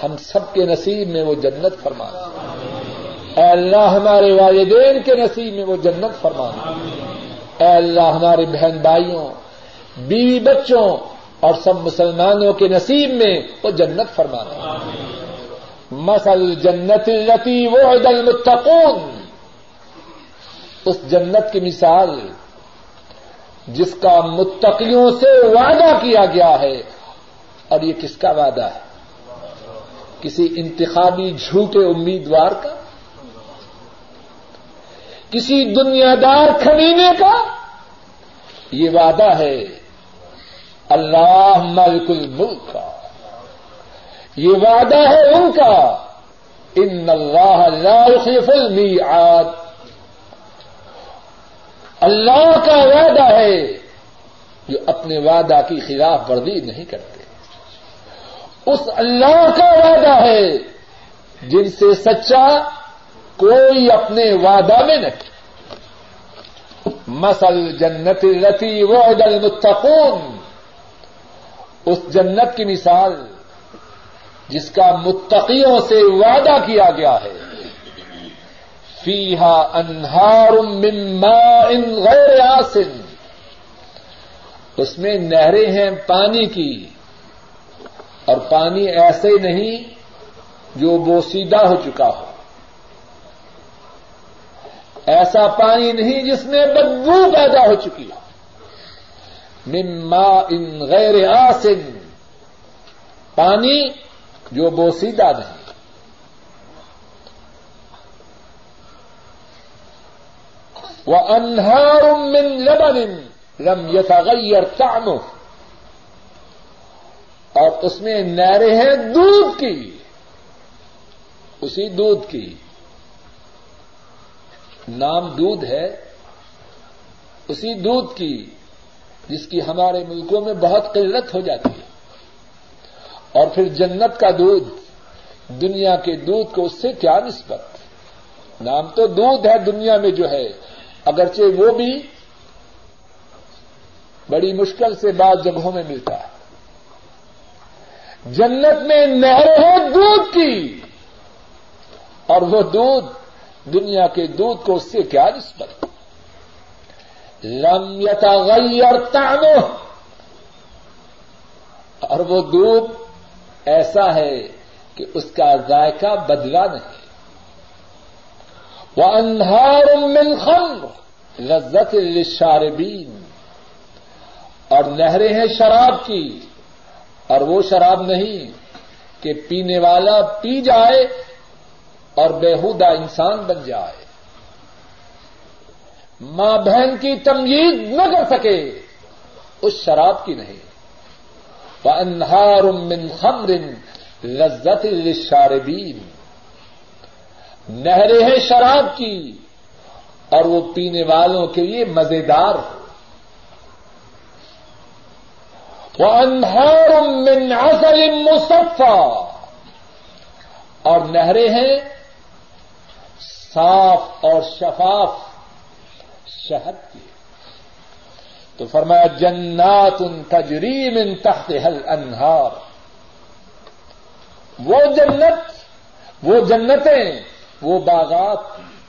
S1: ہم سب کے نصیب میں وہ جنت فرما۔ اے اللہ، ہمارے والدین کے نصیب میں وہ جنت فرما۔ اے اللہ، ہمارے بہن بھائیوں، بیوی بچوں اور سب مسلمانوں کے نصیب میں وہ جنت فرمانا مسل جنت التی وہ المتقون۔ اس جنت کی مثال جس کا متقیوں سے وعدہ کیا گیا ہے۔ اور یہ کس کا وعدہ ہے؟ کسی انتخابی جھوٹے امیدوار کا؟ کسی دنیا دار کھمینے کا؟ یہ وعدہ ہے اللہ ملک الملک کا۔ یہ وعدہ ہے ان کا۔ ان اللہ لا يخلف المیعاد۔ اللہ کا وعدہ ہے جو اپنے وعدہ کی خلاف ورزی نہیں کرتے۔ اس اللہ کا وعدہ ہے جن سے سچا کوئی اپنے وعدہ میں نہیں مسل جنت رتی وعد المتقون۔ اس جنت کی مثال جس کا متقیوں سے وعدہ کیا گیا ہے۔ فیحا انہار من ماء غیر آسن۔ اس میں نہریں ہیں پانی کی۔ اور پانی ایسے نہیں جو بوسیدہ ہو چکا ہو۔ ایسا پانی نہیں جس میں بدبو پیدا ہو چکی ہو۔ مما ان غیر آسن۔ پانی جو بوسیدہ نہیں۔ وہ انہار من لبن لم یتغیر طعمه۔ اور اس میں نہریں ہیں دودھ کی۔ اسی دودھ کی۔ نام دودھ ہے۔ اسی دودھ کی۔ جس کی ہمارے ملکوں میں بہت قلت ہو جاتی ہے۔ اور پھر جنت کا دودھ، دنیا کے دودھ کو اس سے کیا نسبت؟ نام تو دودھ ہے دنیا میں جو ہے۔ اگرچہ وہ بھی بڑی مشکل سے بعض جگہوں میں ملتا ہے۔ جنت میں نہر ہے دودھ کی۔ اور وہ دودھ دنیا کے دودھ کو اس سے کیا نسبت؟ لم یتغیر طعمه۔ اور وہ دودھ ایسا ہے کہ اس کا ذائقہ بدلا نہیں۔ وہ انہار من خمر لذت للشاربین اور نہریں ہیں شراب کی۔ اور وہ شراب نہیں کہ پینے والا پی جائے اور بےحودہ انسان بن جائے۔ ماں بہن کی تمید نہ کر سکے، اس شراب کی نہیں۔ وہ انہار من خمر لذت للشاربین نہریں ہیں شراب کی، اور وہ پینے والوں کے لیے مزیدار۔ ہو انہار من عسل مصفا اور نہریں ہیں صاف اور شفاف۔ شہد کی۔ تو فرمایا، جنات ان تجریم ان تحت حل انہار وہ جنت، وہ جنتیں، وہ باغات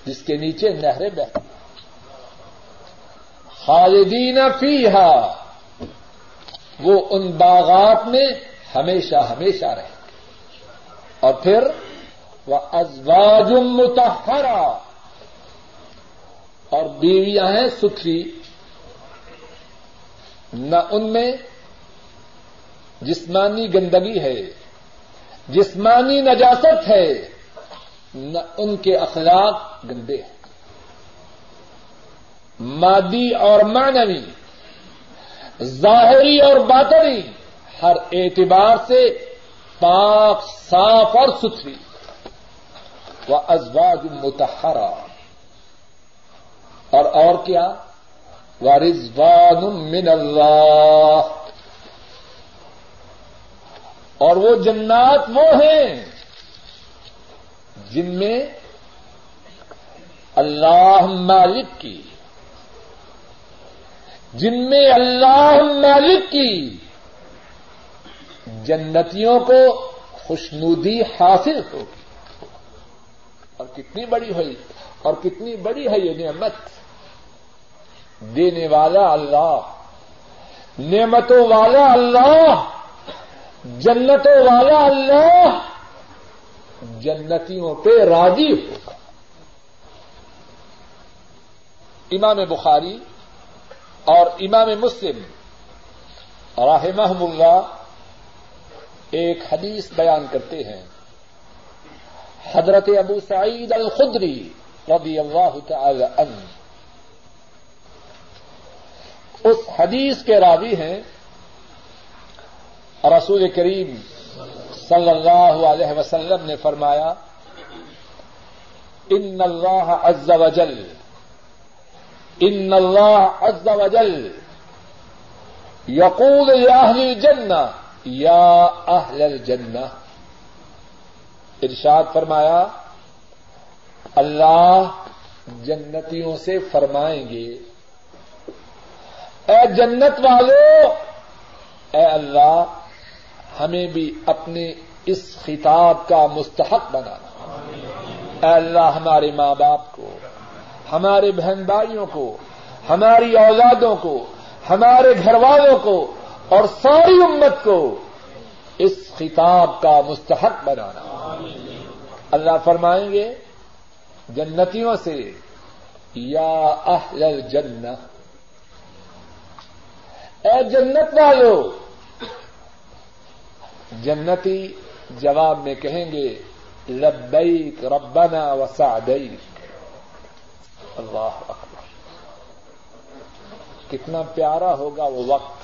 S1: جس کے نیچے نہریں بہتی خالدین فیہا، وہ ان باغات میں ہمیشہ ہمیشہ رہے اور پھر وہ ازواج متحرا اور بیویاں ہیں ستھری نہ ان میں جسمانی گندگی ہے، جسمانی نجاست ہے، نہ ان کے اخلاق گندے ہیں۔ مادی اور معنوی، ظاہری اور باطنی، ہر اعتبار سے پاک، صاف اور ستھری۔ وہ ازواج متحرا اور اور کیا؟ وہ من اللہ اور وہ جنات وہ ہیں جن میں اللہ مالک کی، جن میں اللہ مالک کی جنتیوں کو خوشنودی حاصل ہوگی۔ اور کتنی بڑی ہوئی، اور کتنی بڑی ہے یہ نعمت۔ دینے والا اللہ، نعمتوں والا اللہ، جنتوں والا اللہ، جنتیوں پہ راضی ہوگا امام بخاری اور امام مسلم رحمہ اللہ ایک حدیث بیان کرتے ہیں۔ حضرت ابو سعید الخدری رضی اللہ تعالی عنہ۔ اس حدیث کے راوی ہیں رسول کریم صلی اللہ علیہ وسلم نے فرمایا، ان اللہ عز وجل ان اللہ عز وجل یقول یا اہل الجنہ، یا اہل الجنہ ارشاد فرمایا، اللہ جنتیوں سے فرمائیں گے اے جنت والو، اے اللہ، ہمیں بھی اپنے اس خطاب کا مستحق بنانا۔ اے اللہ، ہمارے ماں باپ کو، ہمارے بہن بھائیوں کو، ہماری اولادوں کو، ہمارے گھر والوں کو اور ساری امت کو اس خطاب کا مستحق بنانا۔ اللہ فرمائیں گے، جنتیوں سے، یا اہل الجنہ اے جنت والو۔ جنتی جواب میں کہیں گے، لبیک ربنا وسعدیک۔ اللہ اکبر۔ کتنا پیارا ہوگا وہ وقت۔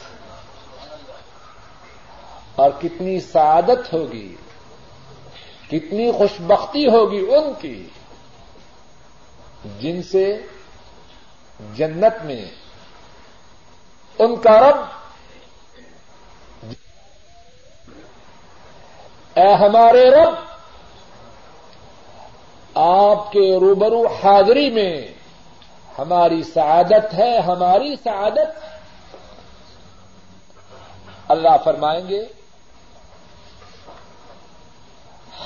S1: اور کتنی سعادت ہوگی۔ کتنی خوشبختی ہوگی ان کی۔ جن سے جنت میں ان کا رب اے ہمارے رب، آپ کے روبرو حاضری میں ہماری سعادت ہے، ہماری سعادت۔ اللہ فرمائیں گے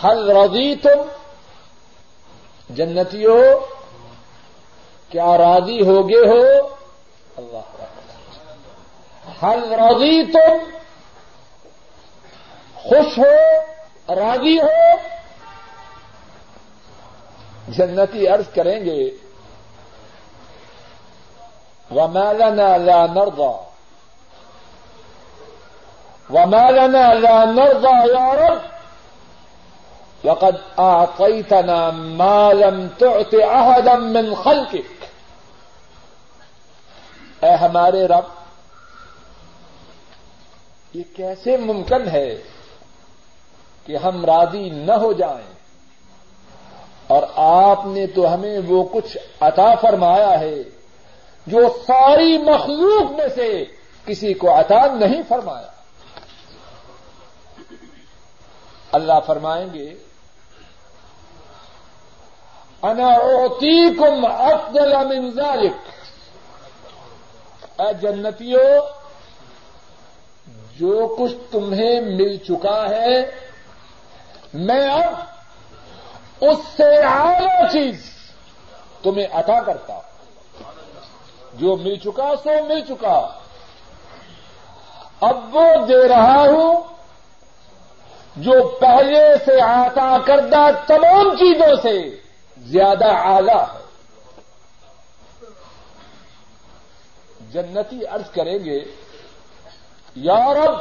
S1: حل رضی تم جنتیوں کیا راضی ہوگے ہو؟ اللہ۔ حل راضی تم خوش ہو، راضی ہو۔ جنتی عرض کریں گے، وما لنا لا نرضى۔ وما لنا لا نرضى يا رب۔ وقد أعطيتنا ما لم تعط أحدا من خلقك۔ اے ہمارے رب یہ کیسے ممکن ہے کہ ہم راضی نہ ہو جائیں؟ اور آپ نے تو ہمیں وہ کچھ عطا فرمایا ہے جو ساری مخلوق میں سے کسی کو عطا نہیں فرمایا۔ اللہ فرمائیں گے، انا اوتیکم افضل من ذلك اے جنتیوں جو کچھ تمہیں مل چکا ہے، میں اب اس سے اعلی چیز تمہیں عطا کرتا جو مل چکا سو مل چکا۔ اب وہ دے رہا ہوں جو پہلے سے عطا کردہ تمام چیزوں سے زیادہ اعلی ہے۔ جنتی عرض کریں گے یا رب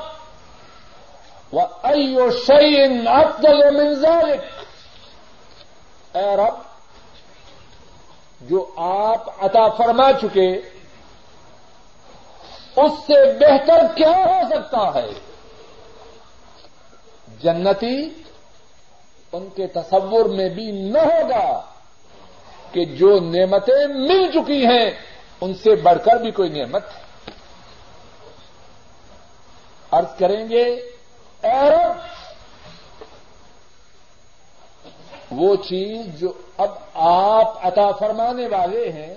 S1: شعین افضل من ذلك اے رب، جو آپ عطا فرما چکے، اس سے بہتر کیا ہو سکتا ہے؟ جنتی ان کے تصور میں بھی نہ ہوگا کہ جو نعمتیں مل چکی ہیں، ان سے بڑھ کر بھی کوئی نعمت ہے ارض کریں گے ایرب وہ چیز جو اب آپ عطا فرمانے والے ہیں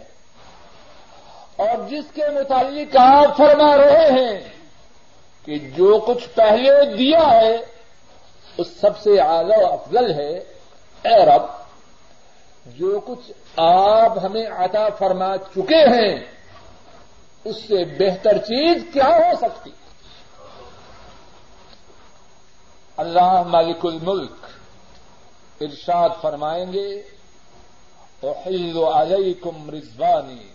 S1: اور جس کے متعلق آپ فرما رہے ہیں کہ جو کچھ پہلے دیا ہے، اس سب سے اعلی افضل ہے۔ اے رب، جو کچھ آپ ہمیں عطا فرما چکے ہیں، اس سے بہتر چیز کیا ہو سکتی؟ اللہ مالک الملک ارشاد فرمائیں گے تو علیکم رضوانی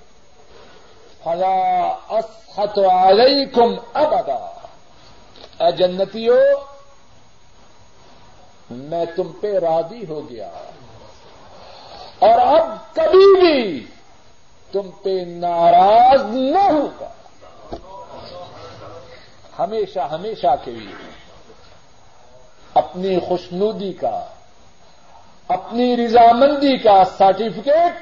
S1: فلا اسحت علیکم ابدا اے جنتیو، میں تم پہ راضی ہو گیا۔ اور اب کبھی بھی تم پہ ناراض نہ ہوگا۔ ہمیشہ ہمیشہ کے لیے۔ اپنی خوشنودی کا، اپنی رضامندی کا سرٹیفکیٹ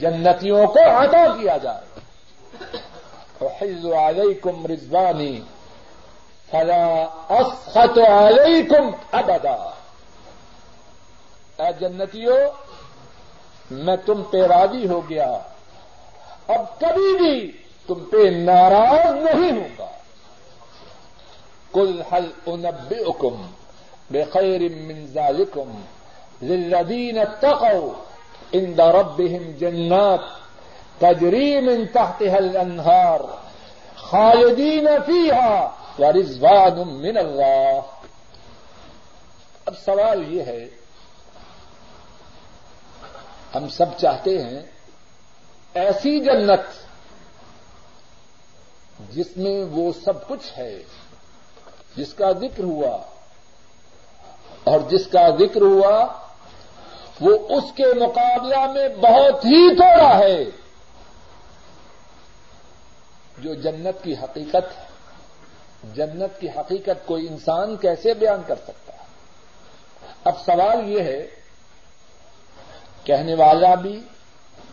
S1: جنتیوں کو عطا کیا جائے۔ علیکم رضوانی، فلا اسخط علیکم ابدا۔ اے جنتیوں، میں تم پہ راضی ہو گیا۔ اب کبھی بھی تم پہ ناراض نہیں ہوں گا۔ کل حل انبئکم بخیر من ذالکم للذین اتقوا عند ربهم جنات تجری من تحتها الانہار خالدین فیها ورضوان من اللہ اب سوال یہ ہے، ہم سب چاہتے ہیں ایسی جنت جس میں وہ سب کچھ ہے، جس کا ذکر ہوا اور جس کا ذکر ہوا وہ اس کے مقابلہ میں بہت ہی تھوڑا ہے جو جنت کی حقیقت ہے۔ جنت کی حقیقت کوئی انسان کیسے بیان کر سکتا ہے؟ اب سوال یہ ہے، کہنے والا بھی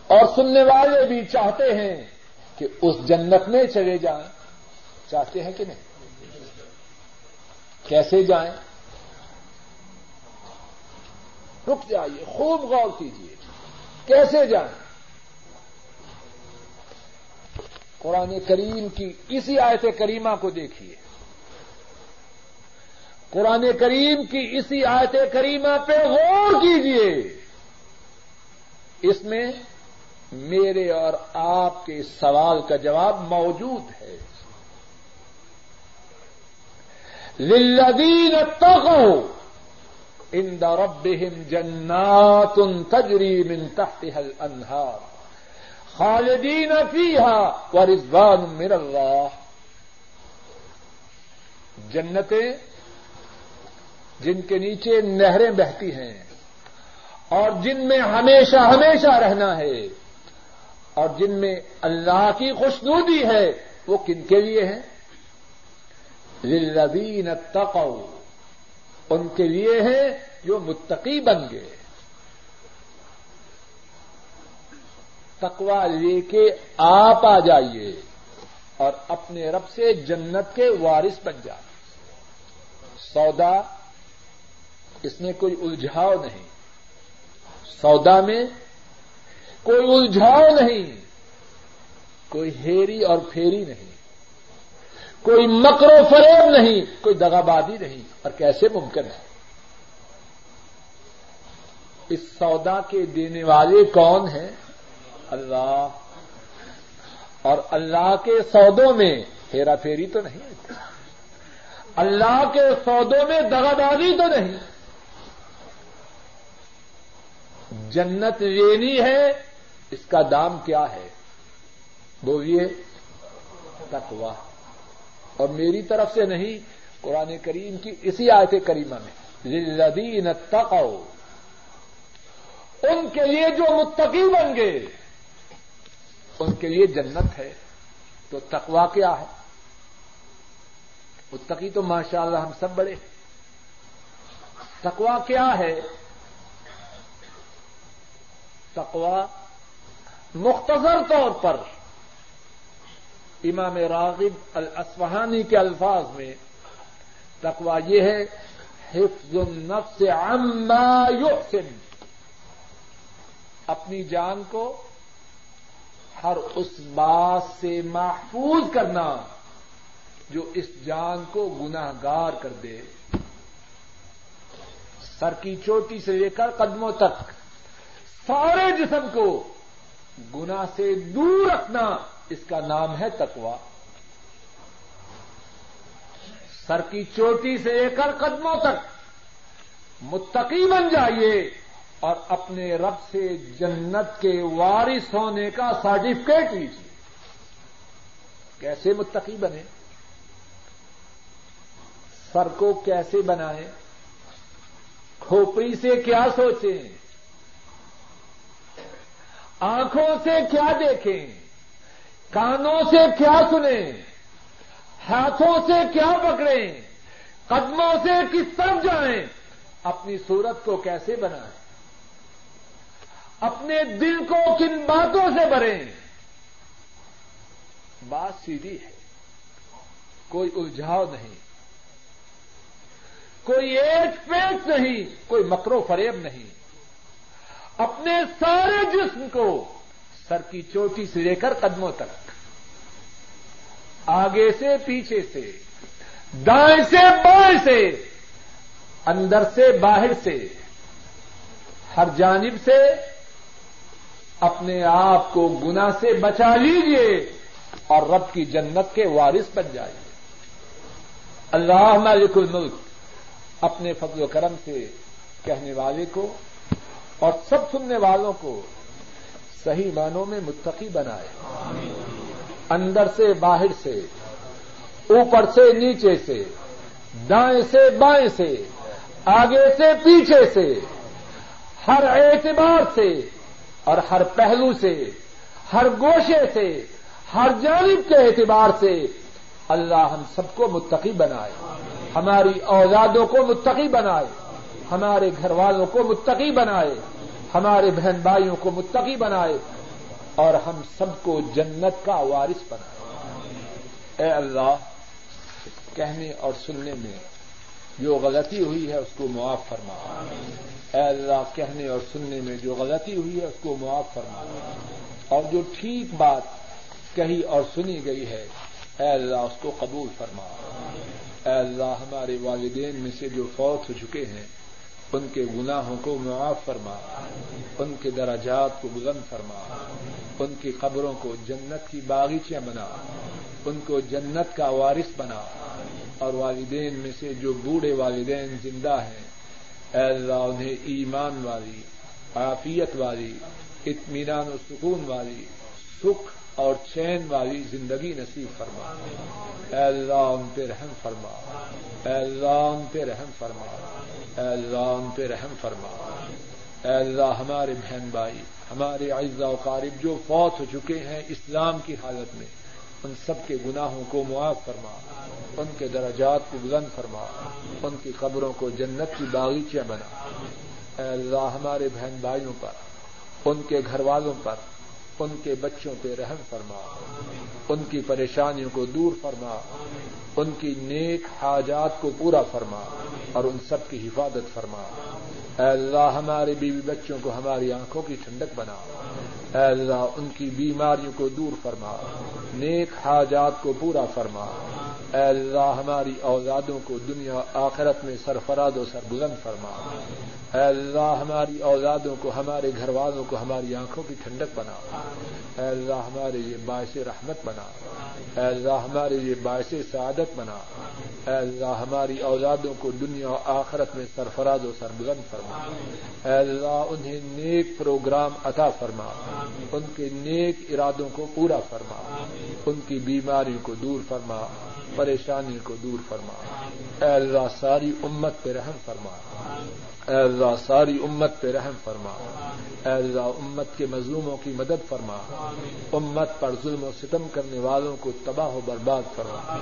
S1: اور سننے والے بھی چاہتے ہیں کہ اس جنت میں چلے جائیں، چاہتے ہیں کہ نہیں؟ کیسے جائیں؟ رک جائیے، خوب غور کیجیے۔ کیسے جائیں؟ قرآن کریم کی اسی آیت کریمہ کو دیکھیے۔ قرآن کریم کی اسی آیت کریمہ پہ غور کیجیے۔ اس میں میرے اور آپ کے سوال کا جواب موجود ہے۔ للذین اتقوا عند ربهم جنات تجری من تحتها الانہار خالدین فیها ورضوان من اللہ جنتیں جن کے نیچے نہریں بہتی ہیں اور جن میں ہمیشہ ہمیشہ رہنا ہے اور جن میں اللہ کی خوشنودی ہے وہ کن کے لیے ہے للذین اتقوا. ان کے لیے ہیں جو متقی بن گئے۔ تقوا لے کے آپ آ جائیے اور اپنے رب سے جنت کے وارث بن جائے سودا، اس میں کوئی الجھاؤ نہیں۔ سودا میں کوئی الجھاؤ نہیں۔ کوئی ہیری اور پھیری نہیں۔ کوئی مکر و فریب نہیں، کوئی دغابادی نہیں، اور کیسے ممکن ہے؟ اس سودا کے دینے والے کون ہیں؟ اللہ۔ اور اللہ کے سودوں میں ہیرا پھیری تو نہیں۔ اللہ کے سودوں میں دغابازی تو نہیں۔ جنت لینی ہے، اس کا دام کیا ہے؟ بولیے تکوا اور میری طرف سے نہیں، قرآن کریم کی اسی آیت کریمہ میں۔ للذین اتقوا۔ ان کے لیے جو متقی بن گئے، ان کے لیے جنت ہے۔ تو تقوا کیا ہے؟ متقی تو ماشاء اللہ ہم سب بڑے تقوا کیا ہے؟ تقوا مختصر طور پر۔ امام راغب الاسفہانی کے الفاظ میں تقوا یہ ہے، حفظ النفس عما یحسن۔ اپنی جان کو ہر اس بات سے محفوظ کرنا جو اس جان کو گناہ گار کر دے۔ سر کی چوٹی سے لے کر قدموں تک، سارے جسم کو گنا سے دور رکھنا۔ اس کا نام ہے تکوا سر کی چوٹی سے لے کر قدموں تک متقی بن جائیے اور اپنے رب سے جنت کے وارث ہونے کا سرٹیفکیٹ لیجیے کیسے متقی بنے؟ سر کو کیسے بنائیں؟ کھوپڑی سے کیا سوچیں؟ آنکھوں سے کیا دیکھیں؟ کانوں سے کیا سنیں؟ ہاتھوں سے کیا پکڑیں؟ قدموں سے کس طرف جائیں؟ اپنی صورت کو کیسے بنائیں؟ اپنے دل کو کن باتوں سے بھریں؟ بات سیدھی ہے۔ کوئی الجھاؤ نہیں۔ کوئی ایک پیٹ نہیں، کوئی مکرو فریب نہیں۔ اپنے سارے جسم کو سر کی چوٹی سے لے کر قدموں تک۔ آگے سے پیچھے سے، دائیں سے بائیں سے، اندر سے باہر سے، ہر جانب سے اپنے آپ کو گنا سے بچا لیجیے اور رب کی جنت کے وارث بن جائیے۔ اللہ مالک الملک، اپنے فضل و کرم سے کہنے والے کو اور سب سننے والوں کو صحیح معنوں میں متقی بنائے۔ اندر سے، باہر سے، اوپر سے، نیچے سے، دائیں سے، بائیں سے، آگے سے، پیچھے سے، ہر اعتبار سے اور ہر پہلو سے، ہر گوشے سے، ہر جانب کے اعتبار سے اللہ ہم سب کو متقی بنائے۔ ہماری اوزادوں کو متقی بنائے۔ ہمارے گھر والوں کو متقی بنائے۔ ہمارے بہن بھائیوں کو متقی بنائے اور ہم سب کو جنت کا وارث بنائے۔ اے اللہ، کہنے اور سننے میں جو غلطی ہوئی ہے اس کو معاف فرما۔ اے اللہ، کہنے اور سننے میں جو غلطی ہوئی ہے اس کو معاف فرما۔ اور جو ٹھیک بات کہی اور سنی گئی ہے، اے اللہ، اس کو قبول فرما۔ اے اللہ، ہمارے والدین میں سے جو فوت ہو چکے ہیں ان کے گناہوں کو معاف فرما، ان کے دراجات کو بلند فرما، ان کی قبروں کو جنت کی باغیچیاں بنا، ان کو جنت کا وارث بنا۔ اور والدین میں سے جو بوڑھے والدین زندہ ہیں، اے اللہ انہیں ایمان والی، عافیت والی، اطمینان و سکون والی، سکھ اور چین والی زندگی نصیب فرما۔ اے اللہ ان پہ رحم فرما۔ اے اللہ ان پہ رحم فرما۔ اے اللہ ان پہ رحم فرما۔ اے اللہ، ہمارے بہن بھائی، ہمارے اعزا و قارب جو فوت ہو چکے ہیں اسلام کی حالت میں، ان سب کے گناہوں کو معاف فرما۔ ان کے درجات کو بلند فرما۔ ان کی قبروں کو جنت کی باغیچیاں بنا۔ اے اللہ، ہمارے بہن بھائیوں پر، ان کے گھر والوں پر ان کے بچوں پہ رحم فرما۔ ان کی پریشانیوں کو دور فرما۔ ان کی نیک حاجات کو پورا فرما۔ اور ان سب کی حفاظت فرما۔ اے اللہ، ہمارے بیوی بچوں کو ہماری آنکھوں کی ٹھنڈک بنا۔ اے اللہ، ان کی بیماریوں کو دور فرما۔ نیک حاجات کو پورا فرما۔ اے اللہ، ہماری اوزادوں کو دنیا آخرت میں سرفراد و سر بلند فرما۔ اے اللہ ہماری اوزادوں کو، ہمارے گھر والوں کو، ہماری آنکھوں کی ٹھنڈک بنا۔ اے اللہ ہمارے یہ باعث رحمت بنا۔ اے اللہ ہمارے یہ باعث سعادت بنا۔ اے اللہ ہماری اوزادوں کو دنیا و آخرت میں سرفراز و سربلند فرما۔ اے اللہ انہیں نیک پروگرام عطا فرما۔ ان کے نیک ارادوں کو پورا فرما۔ ان کی بیماری کو دور فرما۔ پریشانی کو دور فرما۔ اے اللہ ساری امت پہ رحم فرما۔ اے اللہ ساری امت پہ رحم فرما۔ اے اللہ امت کے مظلوموں کی مدد فرما۔ امت پر ظلم و ستم کرنے والوں کو تباہ و برباد فرما۔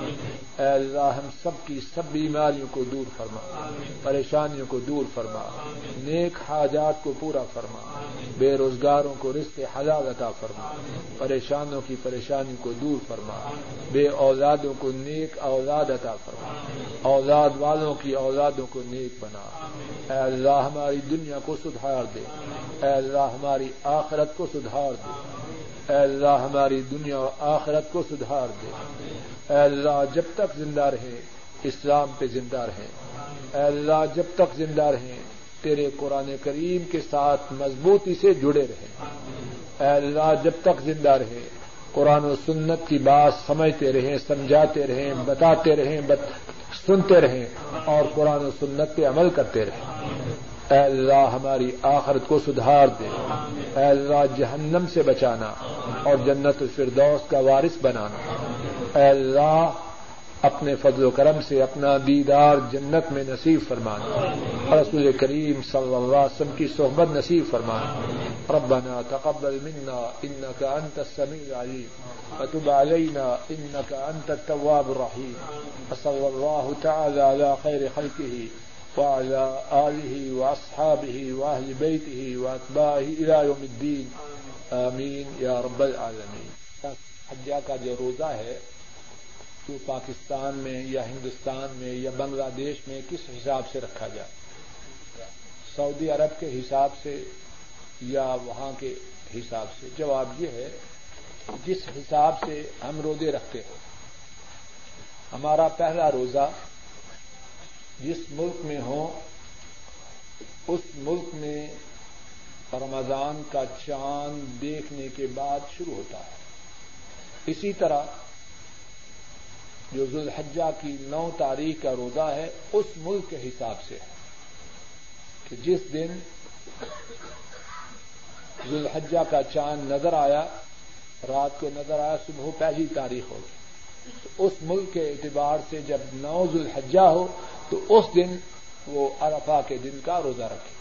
S1: اے اللہ ہم سب کی سب بیماریوں کو دور فرما۔ پریشانیوں کو دور فرما۔ نیک حاجات کو پورا فرما۔ بے روزگاروں کو رزق حلال عطا فرما۔ پریشانوں کی پریشانی کو دور فرما۔ بے اولادوں کو نیک اولاد عطا فرما۔ اولاد والوں کی اولادوں کو نیک بنا۔ اے اللہ ہماری دنیا کو سدھار دے۔ اے اللہ ہماری آخرت کو سدھار دے۔ اے اللہ ہماری دنیا اور آخرت کو سدھار دے۔ اے اللہ جب تک زندہ رہے اسلام پہ زندہ رہے اے اللہ جب تک زندہ رہے تیرے قرآن کریم کے ساتھ مضبوطی سے جڑے رہے اے اللہ جب تک زندہ رہے قرآن و سنت کی بات سمجھتے رہیں، سمجھاتے رہیں، بتاتے رہیں سنتے رہیں اور قرآن و سنت پہ عمل کرتے رہیں۔ اے اللہ ہماری آخرت کو سدھار دے۔ اے اللہ جہنم سے بچانا اور جنت الفردوس کا وارث بنانا۔ اے اللہ اپنے فضل و کرم سے اپنا دیدار جنت میں نصیب فرمانا۔ رسول کریم صلی اللہ علیہ وسلم کی صحبت نصیب فرمانا۔ ربنا تقبل منا انك انت السميع العليم وتب علينا انك انت التواب الرحيم وصلى الله تعالى على خير خلقه وعلى آله وأصحابه وأهل بيته وأتباعه إلى يوم الدين. آمين. يا رب العالمين. حجہ کا جو روزہ ہے وہ پاکستان میں یا ہندوستان میں یا بنگلہ دیش میں کس حساب سے رکھا جائے؟ سعودی عرب کے حساب سے یا وہاں کے حساب سے؟ جواب یہ ہے، جس حساب سے ہم روزے رکھتے ہیں، ہمارا پہلا روزہ جس ملک میں ہوں، اس ملک میں رمضان کا چاند دیکھنے کے بعد شروع ہوتا ہے۔ اسی طرح جو ذوالحجہ کی نو تاریخ کا روزہ ہے، اس ملک کے حساب سے ہے کہ جس دن ذوالحجہ کا چاند نظر آیا، رات کو نظر آیا، صبح پہلی تاریخ ہوگی۔ اس ملک کے اعتبار سے جب نو ذوالحجہ ہو تو اس دن وہ ارفا کے دن کا روزہ رکھے۔